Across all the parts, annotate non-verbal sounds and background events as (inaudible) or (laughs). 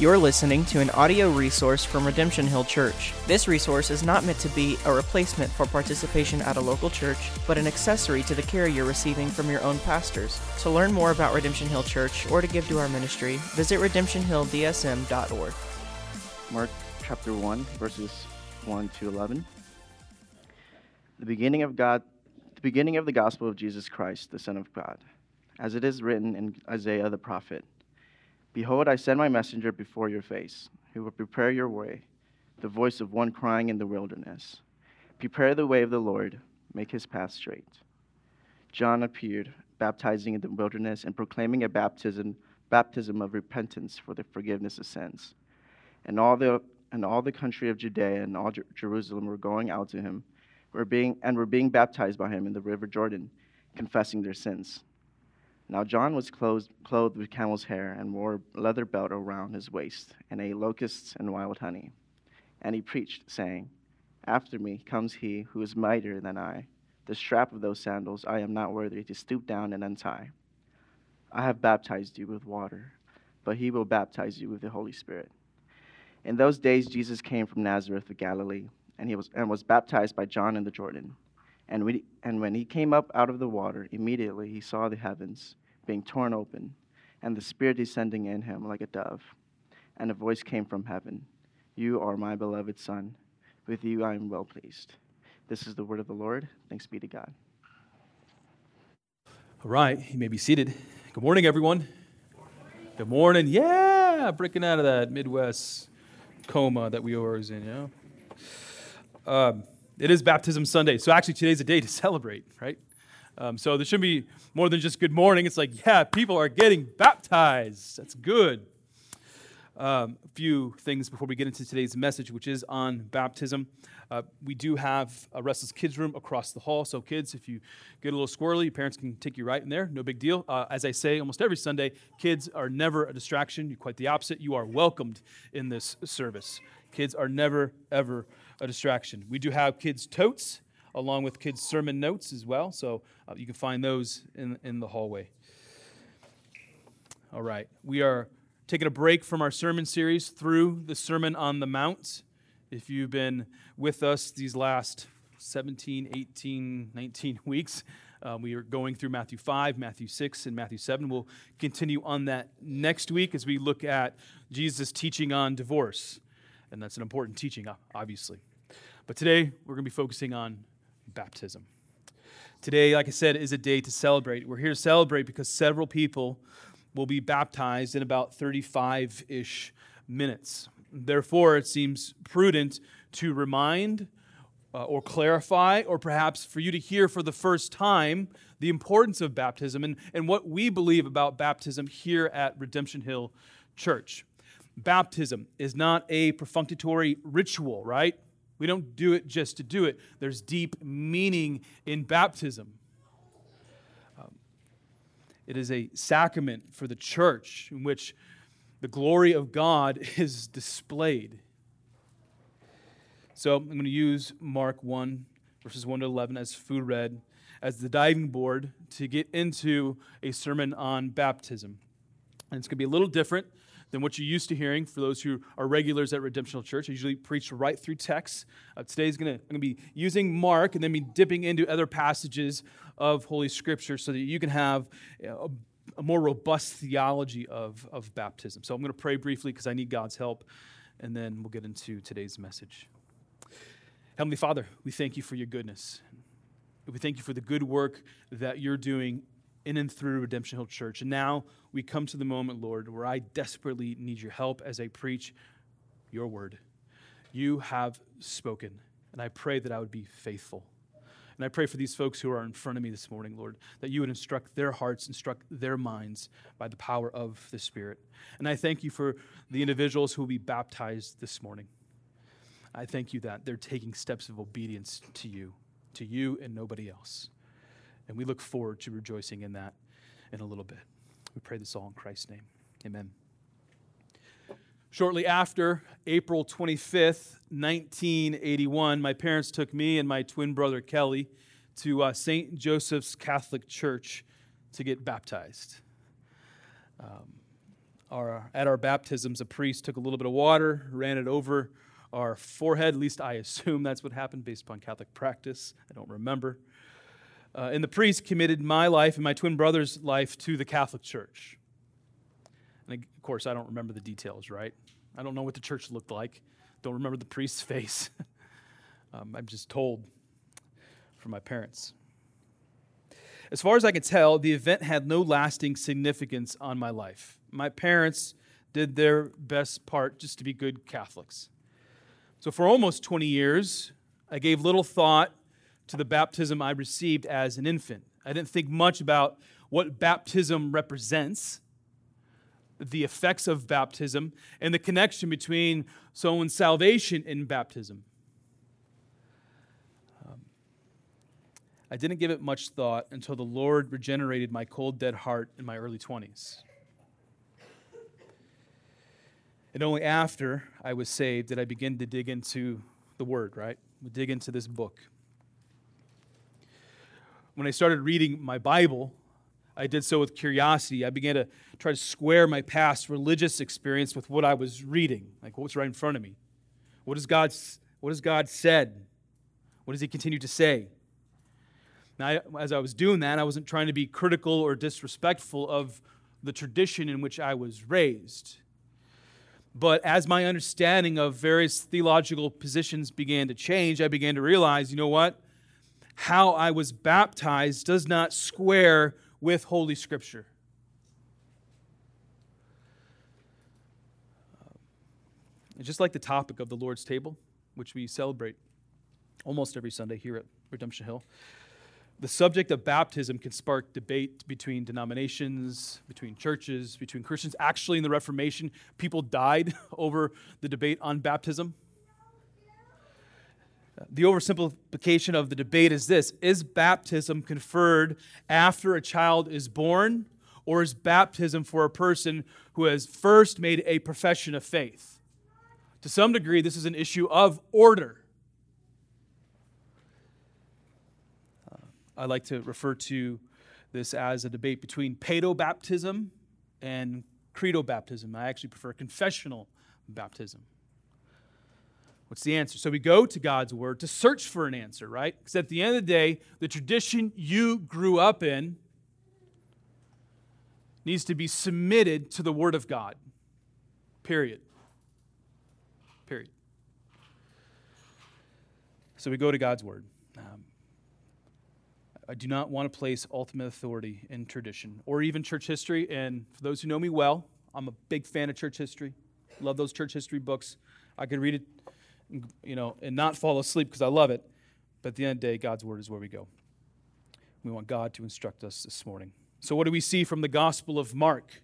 You're listening to an audio resource from Redemption Hill Church. This resource is not meant to be a replacement for participation at a local church, but an accessory to the care you're receiving from your own pastors. To learn more about Redemption Hill Church or to give to our ministry, visit redemptionhilldsm.org. Mark chapter 1, verses 1 to 11. The beginning of God, the beginning of the gospel of Jesus Christ, the Son of God, as it is written in Isaiah the prophet. Behold, I send my messenger before your face, who will prepare your way, the voice of one crying in the wilderness. Prepare the way of the Lord, make his path straight. John appeared, baptizing in the wilderness and proclaiming a baptism, baptism of repentance for the forgiveness of sins. And all the, and all the country of Judea and all Jer- Jerusalem were going out to him, were being, and were being baptized by him in the river Jordan, confessing their sins. Now John was clothed, clothed with camel's hair and wore a leather belt around his waist and ate locusts and wild honey. And he preached, saying, After me comes he who is mightier than I. The strap of those sandals I am not worthy to stoop down and untie. I have baptized you with water, but he will baptize you with the Holy Spirit. In those days Jesus came from Nazareth of Galilee, and he was and was baptized by John in the Jordan. And, and when he came up out of the water, immediately he saw the heavens being torn open, and the Spirit descending in him like a dove. And a voice came from heaven You are my beloved Son. With you I am well pleased. This is the word of the Lord. Thanks be to God. All right, you may be seated. Good morning, everyone. Good morning. Yeah, breaking out of that Midwest coma that we were always in, you know. Um, it is Baptism Sunday, so actually today's a day to (laughs) celebrate, right? Um, so there shouldn't be more than just good morning. It's like, yeah, people are getting baptized. That's good. Um, a few things before we get into today's message, which is on baptism. Uh, we do have a Restless Kids room across the hall. So, kids, if you get a little squirrely, your parents can take you right in there. No big deal. Uh, as I say almost every Sunday, kids are never a distraction. You're quite the opposite. You are welcomed in this service. Kids are never, ever a distraction. We do have kids' totes along with kids' sermon notes as well. So, uh, you can find those in, in the hallway. All right. We are taking a break from our sermon series through the Sermon on the Mount. If you've been with us these last 17, 18, 19 (laughs) weeks, uh, we are going through Matthew 5, Matthew 6, and Matthew 7. We'll continue on that next week as we look at Jesus' teaching on divorce. And that's an important teaching, obviously. But today, we're going to be focusing on baptism. Today, like I said, is a day to celebrate. We're here to celebrate because several people will be baptized in about 35 ish minutes. Therefore, it seems prudent to remind uh, or clarify, or perhaps for you to hear for the first time, the importance of baptism and, and what we believe about baptism here at Redemption Hill Church. Baptism is not a perfunctory ritual, right? We don't do it just to do it. There's deep meaning in baptism. Um, it is a sacrament for the church in which the glory of God (laughs) is displayed. So I'm going to use Mark 1, verses 1 to 11 as food read, as the diving board to get into a sermon on baptism. And it's going to be a little different than what you're used to hearing for those who are regulars at Redemption Hill Church. I usually preach right through text. Uh, today's to, I'm going to be using Mark and then be dipping into other passages of Holy Scripture so that you can have a, a more robust theology of, of baptism. So I'm going to pray briefly because I need God's help, and then we'll get into today's message. Heavenly Father, we thank you for your goodness. We thank you for the good work that you're doing in and through Redemption Hill Church. And now we come to the moment, Lord, where I desperately need your help as I preach your word. You have spoken, and I pray that I would be faithful. And I pray for these folks who are in front of me this morning, Lord, that you would instruct their hearts, instruct their minds by the power of the Spirit. And I thank you for the individuals who will be baptized this morning. I thank you that they're taking steps of obedience to you, to you and nobody else. And we look forward to rejoicing in that in a little bit. We pray this all in Christ's name. Amen. Shortly after April 25th, 1981, my parents took me and my twin brother Kelly to uh, St. Joseph's Catholic Church to get baptized. Um, our, at our baptisms, a priest took a little bit of water, ran it over our forehead. At least I assume that's what happened based upon Catholic practice. I don't remember. Uh, and the priest committed my life and my twin brother's life to the Catholic Church. And of course, I don't remember the details, right? I don't know what the church looked like. Don't remember the priest's (laughs) face. um, I'm just told from my parents. As far as I can tell, the event had no lasting significance on my life. My parents did their best part just to be good Catholics. So, for almost 20 years, I gave little thought to the baptism I received as an infant. I didn't think much about what baptism represents, the effects of baptism, and the connection between someone's salvation and baptism. Um, I didn't give it much thought until the Lord regenerated my cold, dead heart in my early 20s. And only after I was saved did I begin to dig into the Word, right? We Dig into this book. When I started reading my Bible, I did so with curiosity. I began to try to square my past religious experience with what I was reading, like what's right in front of me. What has God, what has God said? What does He continue to say? Now, as I was doing that, I wasn't trying to be critical or disrespectful of the tradition in which I was raised. But as my understanding of various theological positions began to change, I began to realize you know what? How I was baptized does not square with Holy Scripture. And just like the topic of the Lord's table, which we celebrate almost every Sunday here at Redemption Hill, the subject of baptism can spark debate between denominations, between churches, between Christians. Actually, in the Reformation, people died (laughs) over the debate on baptism. The oversimplification of the debate is this Is baptism conferred after a child is born, or is baptism for a person who has first made a profession of faith? To some degree, this is an issue of order. I like to refer to this as a debate between paedo baptism and credo baptism. I actually prefer confessional baptism. What's the answer? So we go to God's word to search for an answer, right? Because at the end of the day, the tradition you grew up in needs to be submitted to the word of God. Period. Period. So we go to God's word. Um, I do not want to place ultimate authority in tradition or even church history. And for those who know me well, I'm a big fan of church history. Love those church history books. I could read it, you know, and not fall asleep because I love it. But at the end of the day, God's word is where we go. We want God to instruct us this morning. So, what do we see from the Gospel of Mark?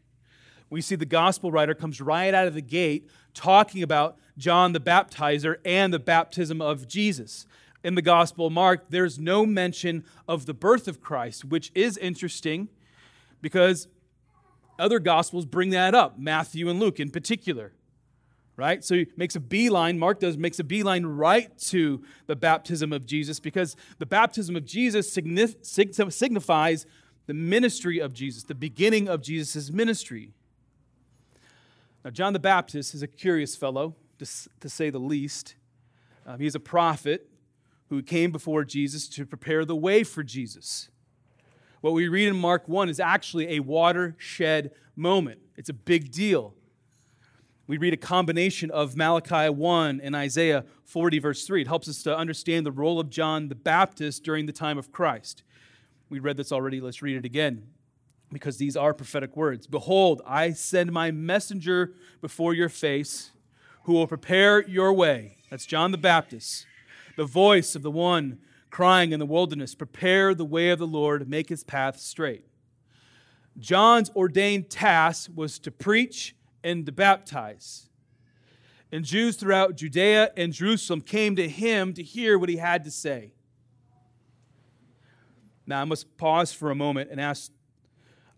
We see the Gospel writer comes right out of the gate talking about John the Baptizer and the baptism of Jesus in the Gospel of Mark, there's no mention of the birth of Christ, which is interesting because other Gospels bring that up, Matthew and Luke in particular. Right? So he makes a beeline, Mark does, makes a beeline right to the baptism of Jesus because the baptism of Jesus signifies the ministry of Jesus, the beginning of Jesus' ministry. Now, John the Baptist is a curious fellow, to, say the least. Um, he's a prophet who came before Jesus to prepare the way for Jesus. What we read in Mark 1 is actually a watershed moment. It's a big deal. We read a combination of Malachi 1 and Isaiah 40, verse 3. It helps us to understand the role of John the Baptist during the time of Christ. We read this already. Let's read it again because these are prophetic words. Behold, I send my messenger before your face who will prepare your way. That's John the Baptist the voice of the one crying in the wilderness, Prepare the way of the Lord, make his path straight. John's ordained task was to preach and to baptize. And Jews throughout Judea and Jerusalem came to him to hear what he had to say. Now, I must pause for a moment and ask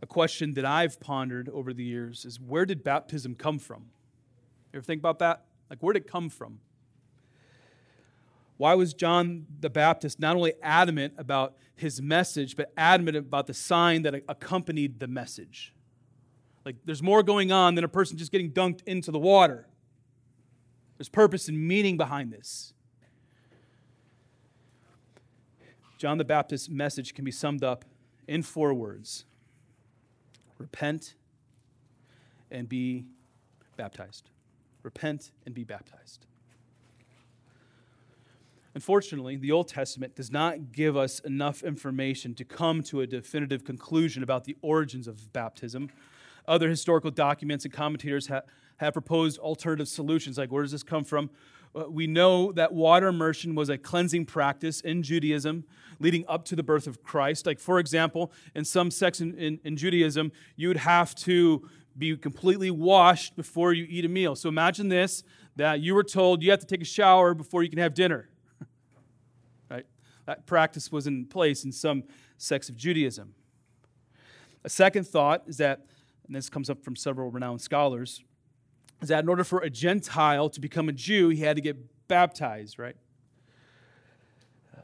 a question that I've pondered over the years is where did baptism come from? You ever think about that? Like, where did it come from? Why was John the Baptist not only adamant about his message, but adamant about the sign that accompanied the message? Like there's more going on than a person just getting dunked into the water. There's purpose and meaning behind this. John the Baptist's message can be summed up in four words repent and be baptized. Repent and be baptized. Unfortunately, the Old Testament does not give us enough information to come to a definitive conclusion about the origins of baptism. Other historical documents and commentators ha- have proposed alternative solutions, like where does this come from? Uh, we know that water immersion was a cleansing practice in Judaism leading up to the birth of Christ. Like, for example, in some sects in, in, in Judaism, you would have to be completely washed before you eat a meal. So imagine this that you were told you have to take a shower before you can have dinner. (laughs) right? That practice was in place in some sects of Judaism. A second thought is that, and this comes up from several renowned scholars, is that in order for a Gentile to become a Jew, he had to get baptized, right?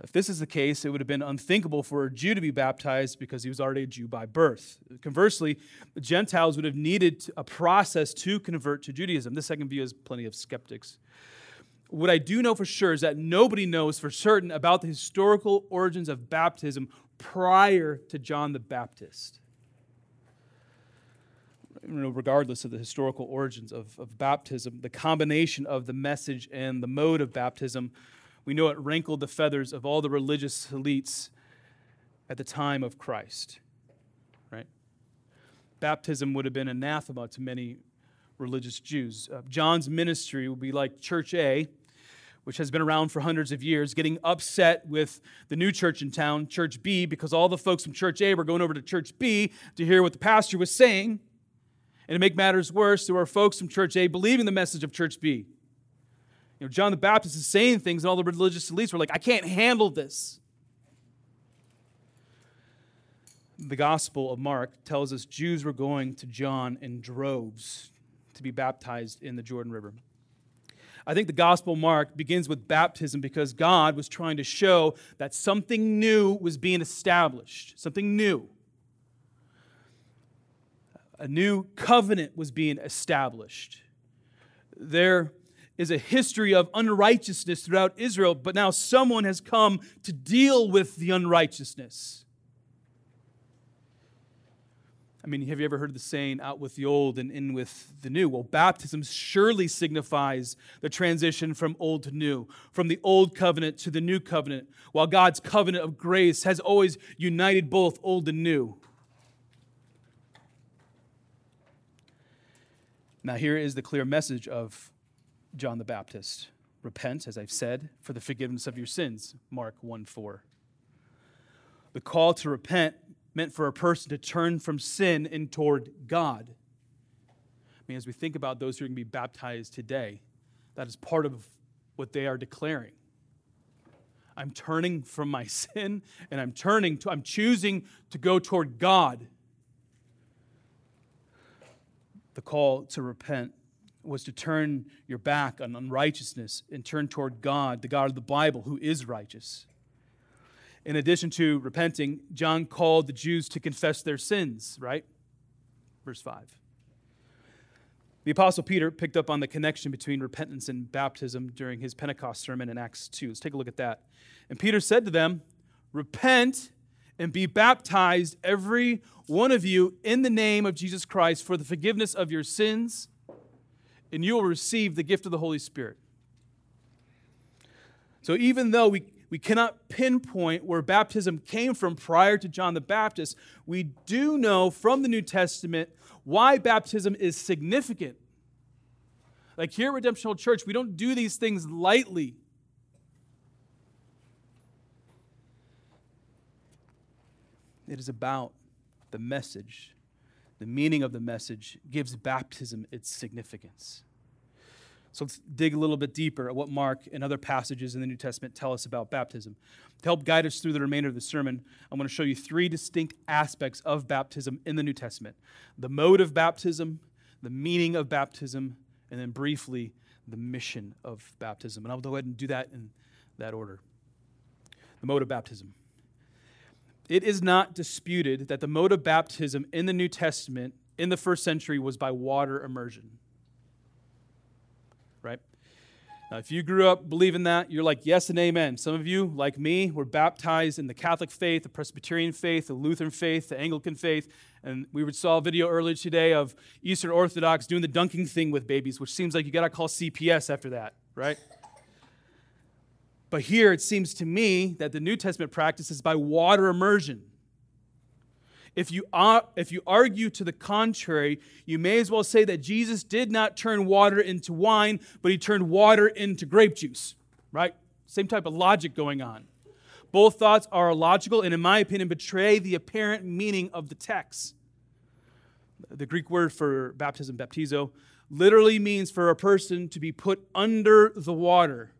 If this is the case, it would have been unthinkable for a Jew to be baptized because he was already a Jew by birth. Conversely, the Gentiles would have needed a process to convert to Judaism. This second view has plenty of skeptics. What I do know for sure is that nobody knows for certain about the historical origins of baptism prior to John the Baptist. Regardless of the historical origins of, of baptism, the combination of the message and the mode of baptism we know it rankled the feathers of all the religious elites at the time of Christ. Right? Baptism would have been anathema to many religious Jews. Uh, John's ministry would be like Church A, which has been around for hundreds of years, getting upset with the new church in town, Church B, because all the folks from Church A were going over to Church B to hear what the pastor was saying. And to make matters worse, there were folks from Church A believing the message of Church B. You know, John the Baptist is saying things, and all the religious elites were like, I can't handle this. The Gospel of Mark tells us Jews were going to John in droves to be baptized in the Jordan River. I think the Gospel Mark begins with baptism because God was trying to show that something new was being established, something new. A new covenant was being established. There is a history of unrighteousness throughout Israel, but now someone has come to deal with the unrighteousness. I mean, have you ever heard the saying, out with the old and in with the new? Well, baptism surely signifies the transition from old to new, from the old covenant to the new covenant, while God's covenant of grace has always united both old and new. Now, here is the clear message of John the Baptist. Repent, as I've said, for the forgiveness of your sins. Mark 1 4. The call to repent meant for a person to turn from sin and toward God. I mean, as we think about those who are going to be baptized today, that is part of what they are declaring. I'm turning from my (laughs) sin and I'm turning to, I'm choosing to go toward God. The call to repent was to turn your back on unrighteousness and turn toward God, the God of the Bible, who is righteous. In addition to repenting, John called the Jews to confess their sins, right? Verse 5. The Apostle Peter picked up on the connection between repentance and baptism during his Pentecost sermon in Acts 2. Let's take a look at that. And Peter said to them, Repent and be baptized, every one of you, in the name of Jesus Christ for the forgiveness of your sins and you will receive the gift of the Holy Spirit. So even though we, we cannot pinpoint where baptism came from prior to John the Baptist, we do know from the New Testament why baptism is significant. Like here at Redemption Church, we don't do these things lightly. It is about the message the meaning of the message gives baptism its significance. So let's dig a little bit deeper at what Mark and other passages in the New Testament tell us about baptism. To help guide us through the remainder of the sermon, I'm going to show you three distinct aspects of baptism in the New Testament the mode of baptism, the meaning of baptism, and then briefly, the mission of baptism. And I'll go ahead and do that in that order. The mode of baptism. It is not disputed that the mode of baptism in the New Testament in the first century was by water immersion. Right? Now, if you grew up believing that, you're like, yes and amen. Some of you, like me, were baptized in the Catholic faith, the Presbyterian faith, the Lutheran faith, the Anglican faith. And we saw a video earlier today of Eastern Orthodox doing the dunking thing with babies, which seems like you got to call CPS after that, right? But here it seems to me that the New Testament practice is by water immersion. If you, if you argue to the contrary, you may as well say that Jesus did not turn water into wine, but he turned water into grape juice, right? Same type of logic going on. Both thoughts are illogical and, in my opinion, betray the apparent meaning of the text. The Greek word for baptism, baptizo, literally means for a person to be put under the water.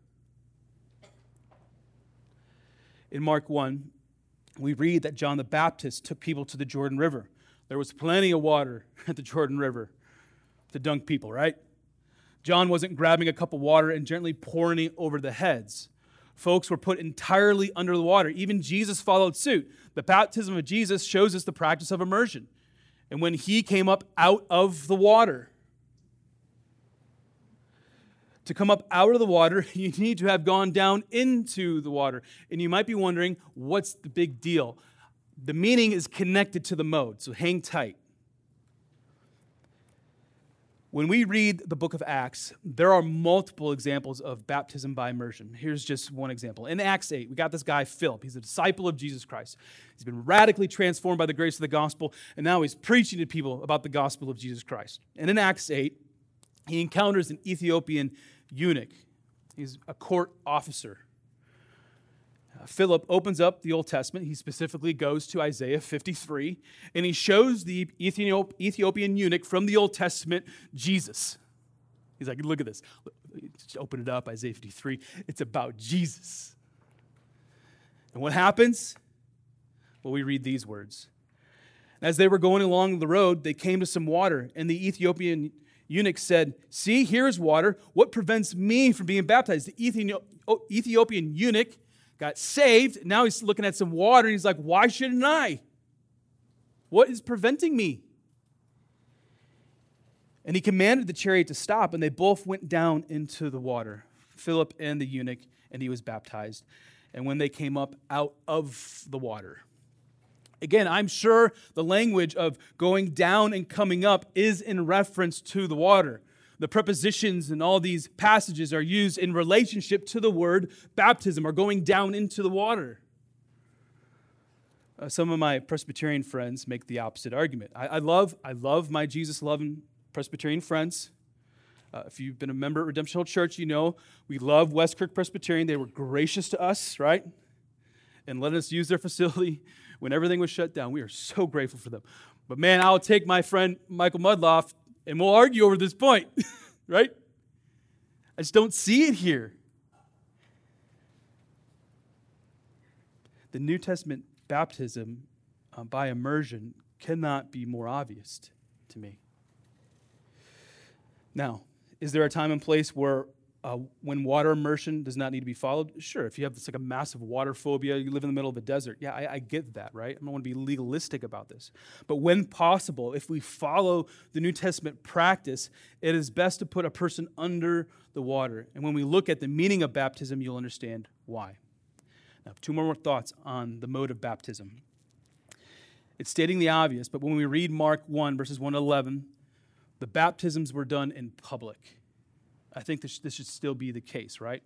In Mark 1, we read that John the Baptist took people to the Jordan River. There was plenty of water (laughs) at the Jordan River to dunk people, right? John wasn't grabbing a cup of water and gently pouring it over the heads. Folks were put entirely under the water. Even Jesus followed suit. The baptism of Jesus shows us the practice of immersion. And when he came up out of the water, to come up out of the water, (laughs) you need to have gone down into the water. And you might be wondering, what's the big deal? The meaning is connected to the mode, so hang tight. When we read the book of Acts, there are multiple examples of baptism by immersion. Here's just one example. In Acts 8, we got this guy, Philip. He's a disciple of Jesus Christ. He's been radically transformed by the grace of the gospel, and now he's preaching to people about the gospel of Jesus Christ. And in Acts 8, he encounters an Ethiopian eunuch. He's a court officer. Uh, Philip opens up the Old Testament. He specifically goes to Isaiah 53, and he shows the Ethiop- Ethiopian eunuch from the Old Testament Jesus. He's like, look at this. Just open it up, Isaiah 53. It's about Jesus. And what happens? Well, we read these words. As they were going along the road, they came to some water, and the Ethiopian eunuch said, See, here's water. What prevents me from being baptized? The oh, Ethiopian eunuch got saved. Now he's looking at some water and he's like, Why shouldn't I? What is preventing me? And he commanded the chariot to stop, and they both went down into the water, Philip and the eunuch, and he was baptized. And when they came up out of the water, Again, I'm sure the language of going down and coming up is in reference to the water. The prepositions in all these passages are used in relationship to the word baptism or going down into the water. Uh, some of my Presbyterian friends make the opposite argument. I, I love, I love my Jesus loving Presbyterian friends. Uh, if you've been a member at Redemption Hill Church, you know we love West Kirk Presbyterian. They were gracious to us, right? And let us use their (laughs) facility when everything was shut down. We are so grateful for them. But man, I'll take my friend Michael Mudloff and we'll argue over this point, (laughs) right? I just don't see it here. The New Testament baptism uh, by immersion cannot be more obvious to me. Now, is there a time and place where uh, when water immersion does not need to be followed, sure. If you have this like a massive water phobia, you live in the middle of a desert, yeah, I, I get that, right? I don't want to be legalistic about this. But when possible, if we follow the New Testament practice, it is best to put a person under the water. And when we look at the meaning of baptism, you'll understand why. Now, two more thoughts on the mode of baptism. It's stating the obvious, but when we read Mark 1, verses 1 to 11, the baptisms were done in public. I think this, this should still be the case, right?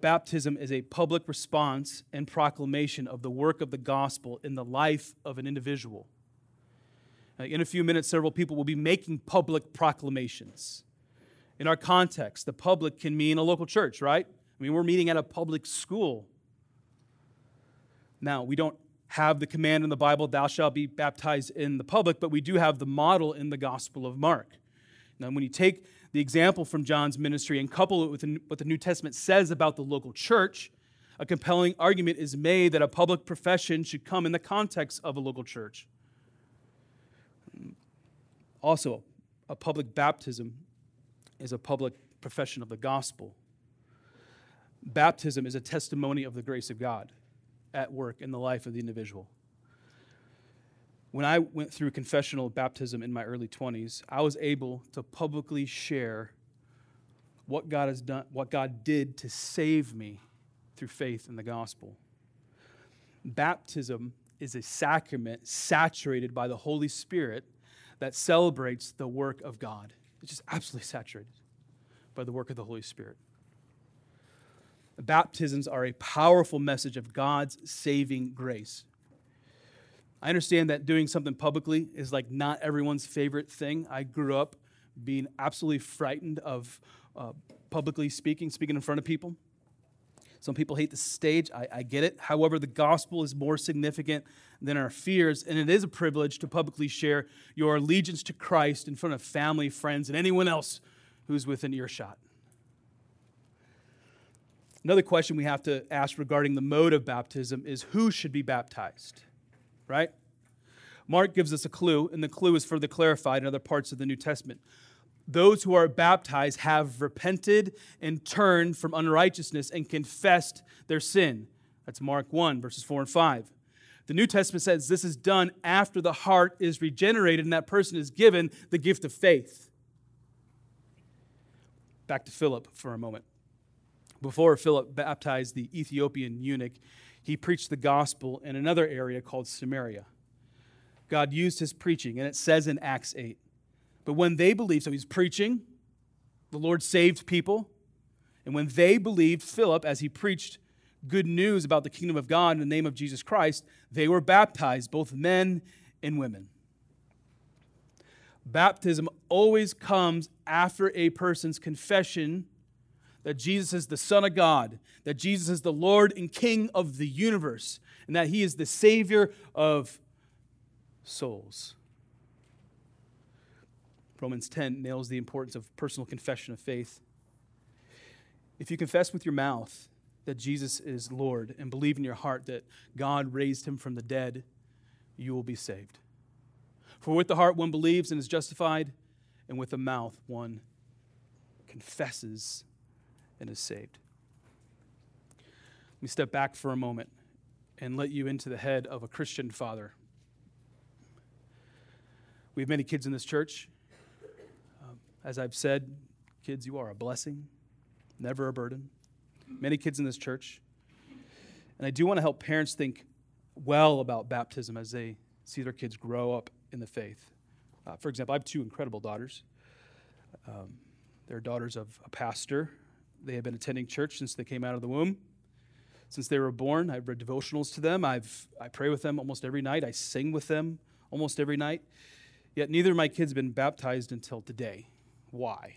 Baptism is a public response and proclamation of the work of the gospel in the life of an individual. in a few minutes, several people will be making public proclamations. In our context, the public can mean a local church, right? I mean, we're meeting at a public school. Now, we don't have the command in the Bible, thou shalt be baptized in the public, but we do have the model in the Gospel of Mark. Now, when you take the example from John's ministry and couple it with what the New Testament says about the local church, a compelling argument is made that a public profession should come in the context of a local church. Also, a public baptism is a public profession of the gospel. Baptism is a testimony of the grace of God at work in the life of the individual. When I went through confessional baptism in my early 20s, I was able to publicly share what God has done, what God did to save me through faith in the gospel. Baptism is a sacrament saturated by the Holy Spirit that celebrates the work of God. It's just absolutely saturated by the work of the Holy Spirit. Baptisms are a powerful message of God's saving grace. I understand that doing something publicly is like not everyone's favorite thing. I grew up being absolutely frightened of uh, publicly speaking, speaking in front of people. Some people hate the stage. I, I, get it. However, the gospel is more significant than our fears, and it is a privilege to publicly share your allegiance to Christ in front of family, friends, and anyone else who's within earshot. Another question we have to ask regarding the mode of baptism is who should be baptized, right? Mark gives us a clue, and the clue is further clarified in other parts of the New Testament those who are baptized have repented and turned from unrighteousness and confessed their sin. That's Mark 1, verses 4 and 5. The New Testament says this is done after the heart is regenerated and that person is given the gift of faith. Back to Philip for a moment. Before Philip baptized the Ethiopian eunuch, he preached the gospel in another area called Samaria. God used his preaching, and it says in Acts 8 but when they believed, so he's preaching, the Lord saved people. And when they believed Philip as he preached good news about the kingdom of God in the name of Jesus Christ, they were baptized, both men and women. Baptism always comes after a person's confession that Jesus is the Son of God, that Jesus is the Lord and King of the universe, and that he is the Savior of souls. Romans 10 nails the importance of personal confession of faith. If you confess with your mouth that Jesus is Lord and believe in your heart that God raised him from the dead, you will be saved. For with the heart one believes and is justified, and with the mouth one confesses and is saved. Let me step back for a moment and let you into the head of a Christian father. We have many kids in this church. As I've said, kids, you are a blessing, never a burden. Many kids in this church. And I do want to help parents think well about baptism as they see their kids grow up in the faith. Uh, for example, I have two incredible daughters. Um, they're daughters of a pastor. They have been attending church since they came out of the womb. Since they were born, I've read devotionals to them. I've, I pray with them almost every night. I sing with them almost every night. Yet neither of my kids have been baptized until today why,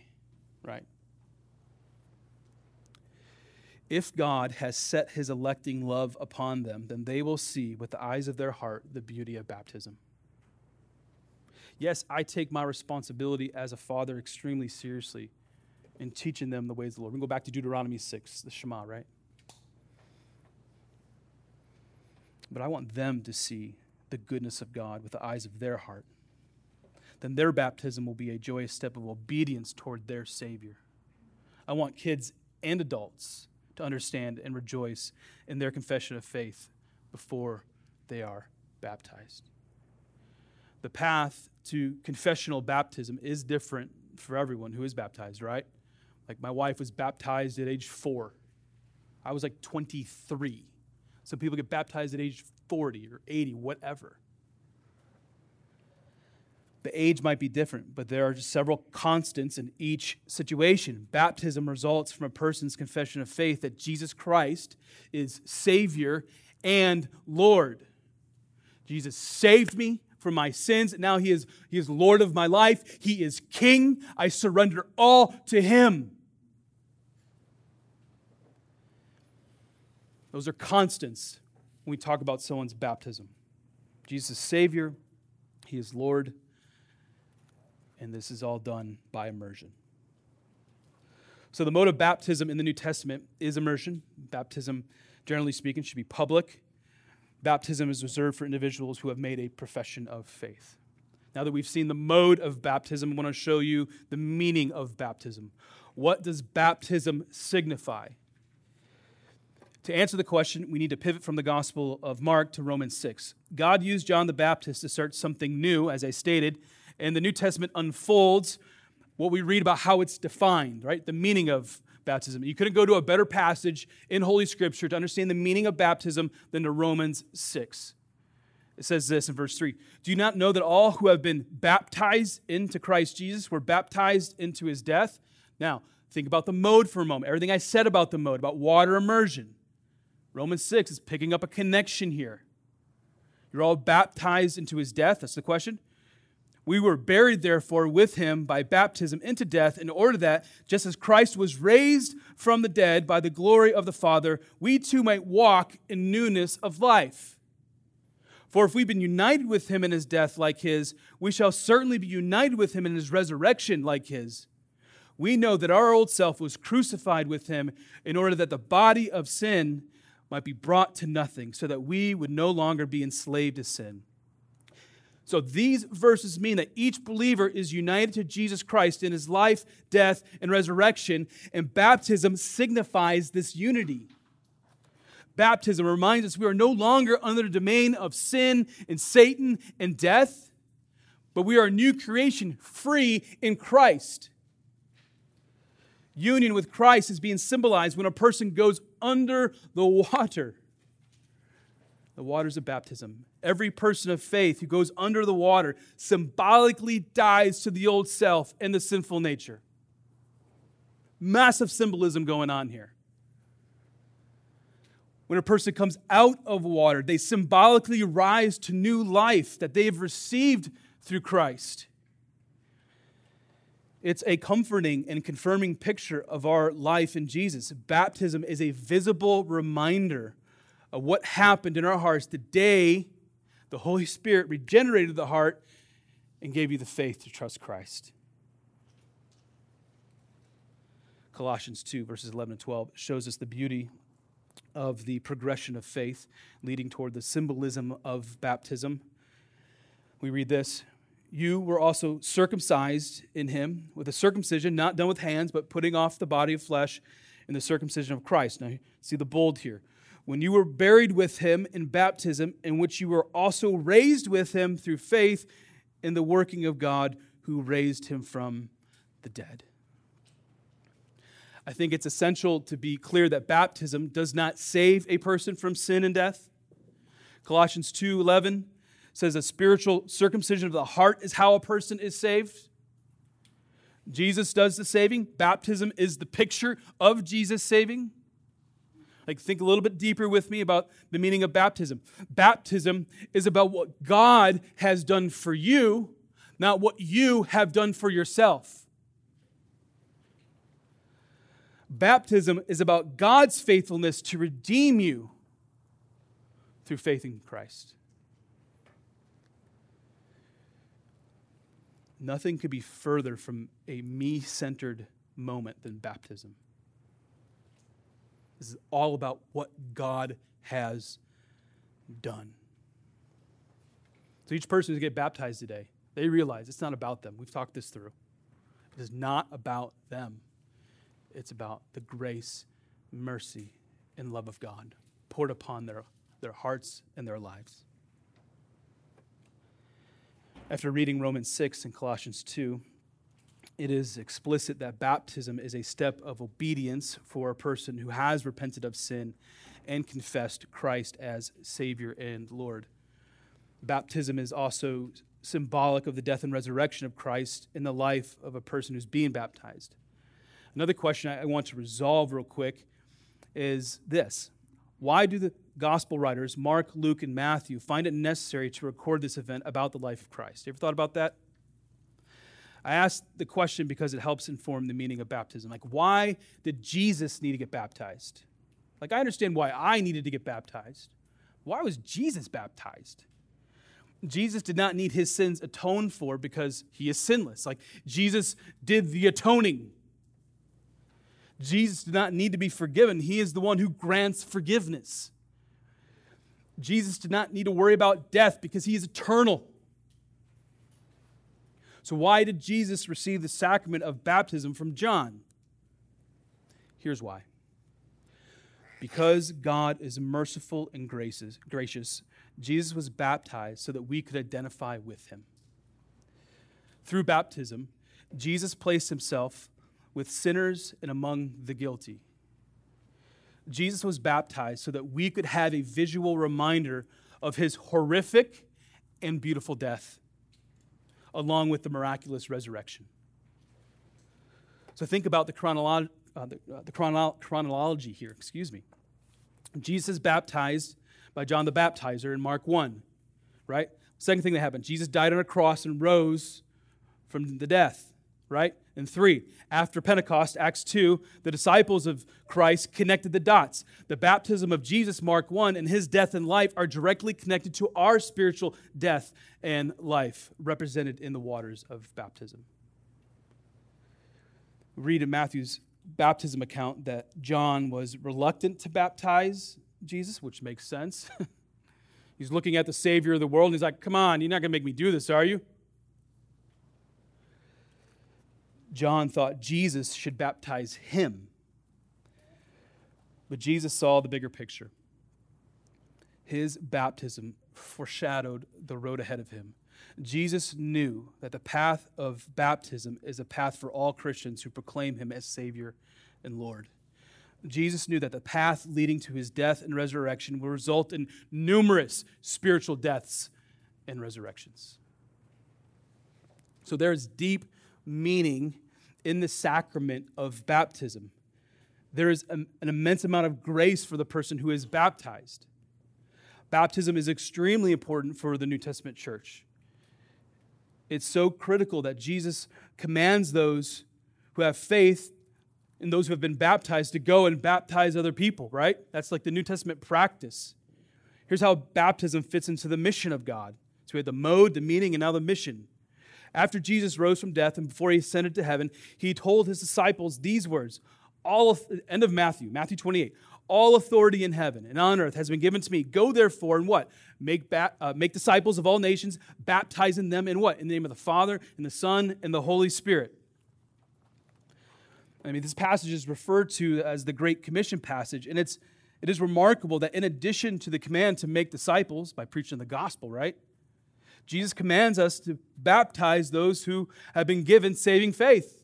right? If God has set his electing love upon them, then they will see with the eyes of their heart the beauty of baptism. Yes, I take my responsibility as a father extremely seriously in teaching them the ways of the Lord. We go back to Deuteronomy 6, the Shema, right? But I want them to see the goodness of God with the eyes of their heart then their baptism will be a joyous step of obedience toward their Savior. I want kids and adults to understand and rejoice in their confession of faith before they are baptized. The path to confessional baptism is different for everyone who is baptized, right? Like my wife was baptized at age four. I was like 23. Some people get baptized at age 40 or 80, whatever. The age might be different, but there are several constants in each situation. Baptism results from a person's confession of faith that Jesus Christ is Savior and Lord. Jesus saved me from my sins. Now he is, he is Lord of my life. He is King. I surrender all to Him. Those are constants when we talk about someone's baptism. Jesus is Savior, He is Lord, and this is all done by immersion. So, the mode of baptism in the New Testament is immersion. Baptism, generally speaking, should be public. Baptism is reserved for individuals who have made a profession of faith. Now that we've seen the mode of baptism, I want to show you the meaning of baptism. What does baptism signify? To answer the question, we need to pivot from the Gospel of Mark to Romans 6. God used John the Baptist to start something new, as I stated, and the New Testament unfolds what we read about how it's defined, right? The meaning of baptism. You couldn't go to a better passage in Holy Scripture to understand the meaning of baptism than to Romans 6. It says this in verse 3 Do you not know that all who have been baptized into Christ Jesus were baptized into his death? Now, think about the mode for a moment. Everything I said about the mode, about water immersion. Romans 6 is picking up a connection here. You're all baptized into his death. That's the question. We were buried, therefore, with him by baptism into death, in order that, just as Christ was raised from the dead by the glory of the Father, we too might walk in newness of life. For if we've been united with him in his death like his, we shall certainly be united with him in his resurrection like his. We know that our old self was crucified with him in order that the body of sin might be brought to nothing, so that we would no longer be enslaved to sin. So these verses mean that each believer is united to Jesus Christ in his life, death, and resurrection, and baptism signifies this unity. Baptism reminds us we are no longer under the domain of sin and Satan and death, but we are a new creation, free in Christ. Union with Christ is being symbolized when a person goes under the water. The waters of baptism. Every person of faith who goes under the water symbolically dies to the old self and the sinful nature. Massive symbolism going on here. When a person comes out of water, they symbolically rise to new life that they have received through Christ. It's a comforting and confirming picture of our life in Jesus. Baptism is a visible reminder of what happened in our hearts the day the Holy Spirit regenerated the heart and gave you the faith to trust Christ. Colossians 2, verses 11 and 12, shows us the beauty of the progression of faith leading toward the symbolism of baptism. We read this You were also circumcised in him with a circumcision not done with hands, but putting off the body of flesh in the circumcision of Christ. Now, see the bold here when you were buried with him in baptism, in which you were also raised with him through faith in the working of God who raised him from the dead. I think it's essential to be clear that baptism does not save a person from sin and death. Colossians 2:11 says a spiritual circumcision of the heart is how a person is saved. Jesus does the saving. Baptism is the picture of Jesus saving. Like, think a little bit deeper with me about the meaning of baptism. Baptism is about what God has done for you, not what you have done for yourself. Baptism is about God's faithfulness to redeem you through faith in Christ. Nothing could be further from a me centered moment than baptism. This is all about what God has done. So each person who get baptized today, they realize it's not about them. We've talked this through. It is not about them. It's about the grace, mercy, and love of God poured upon their, their hearts and their lives. After reading Romans 6 and Colossians 2, it is explicit that baptism is a step of obedience for a person who has repented of sin and confessed Christ as Savior and Lord. Baptism is also symbolic of the death and resurrection of Christ in the life of a person who's being baptized. Another question I want to resolve real quick is this Why do the gospel writers, Mark, Luke, and Matthew, find it necessary to record this event about the life of Christ? You ever thought about that? I ask the question because it helps inform the meaning of baptism. Like, why did Jesus need to get baptized? Like, I understand why I needed to get baptized. Why was Jesus baptized? Jesus did not need his sins atoned for because he is sinless. Like, Jesus did the atoning. Jesus did not need to be forgiven. He is the one who grants forgiveness. Jesus did not need to worry about death because he is eternal. So, why did Jesus receive the sacrament of baptism from John? Here's why Because God is merciful and gracious, gracious, Jesus was baptized so that we could identify with him. Through baptism, Jesus placed himself with sinners and among the guilty. Jesus was baptized so that we could have a visual reminder of his horrific and beautiful death, along with the miraculous resurrection. So think about the, chronolo- uh, the, uh, the chronolo- chronology here. Excuse me. Jesus is baptized by John the Baptizer in Mark 1, right? Second thing that happened Jesus died on a cross and rose from the death, right? And three, after Pentecost, Acts 2, the disciples of Christ connected the dots. The baptism of Jesus, Mark 1, and his death and life are directly connected to our spiritual death and life, represented in the waters of baptism. read in Matthew's baptism account that John was reluctant to baptize Jesus, which makes sense. (laughs) he's looking at the Savior of the world and he's like, Come on, you're not going to make me do this, are you? John thought Jesus should baptize him. But Jesus saw the bigger picture. His baptism foreshadowed the road ahead of him. Jesus knew that the path of baptism is a path for all Christians who proclaim him as Savior and Lord. Jesus knew that the path leading to his death and resurrection will result in numerous spiritual deaths and resurrections. So there is deep meaning in the sacrament of baptism. There is an immense amount of grace for the person who is baptized. Baptism is extremely important for the New Testament church. It's so critical that Jesus commands those who have faith and those who have been baptized to go and baptize other people, right? That's like the New Testament practice. Here's how baptism fits into the mission of God. So we had the mode, the meaning, and now the mission. After Jesus rose from death and before he ascended to heaven, he told his disciples these words. All end of Matthew, Matthew 28. All authority in heaven and on earth has been given to me. Go therefore and what? Make, uh, make disciples of all nations, baptizing them in what? In the name of the Father and the Son and the Holy Spirit. I mean, this passage is referred to as the Great Commission passage, and it's, it is remarkable that in addition to the command to make disciples by preaching the gospel, right? Jesus commands us to baptize those who have been given saving faith.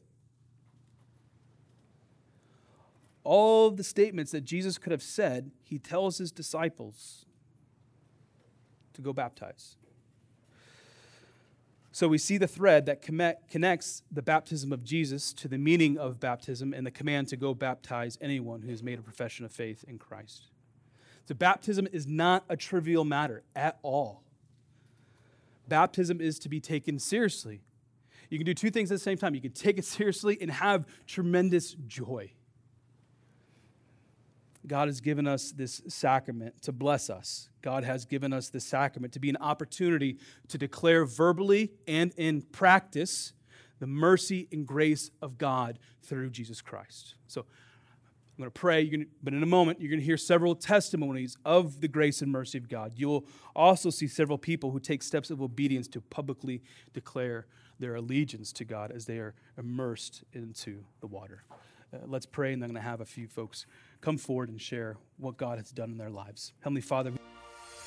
All the statements that Jesus could have said, he tells his disciples to go baptize. So we see the thread that connects the baptism of Jesus to the meaning of baptism and the command to go baptize anyone who has made a profession of faith in Christ. So baptism is not a trivial matter at all baptism is to be taken seriously. You can do two things at the same time. You can take it seriously and have tremendous joy. God has given us this sacrament to bless us. God has given us this sacrament to be an opportunity to declare verbally and in practice the mercy and grace of God through Jesus Christ. So, I'm going to pray, gonna, but in a moment, you're going to hear several testimonies of the grace and mercy of God. You'll also see several people who take steps of obedience to publicly declare their allegiance to God as they are immersed into the water. Uh, let's pray, and I'm going to have a few folks come forward and share what God has done in their lives. Heavenly Father,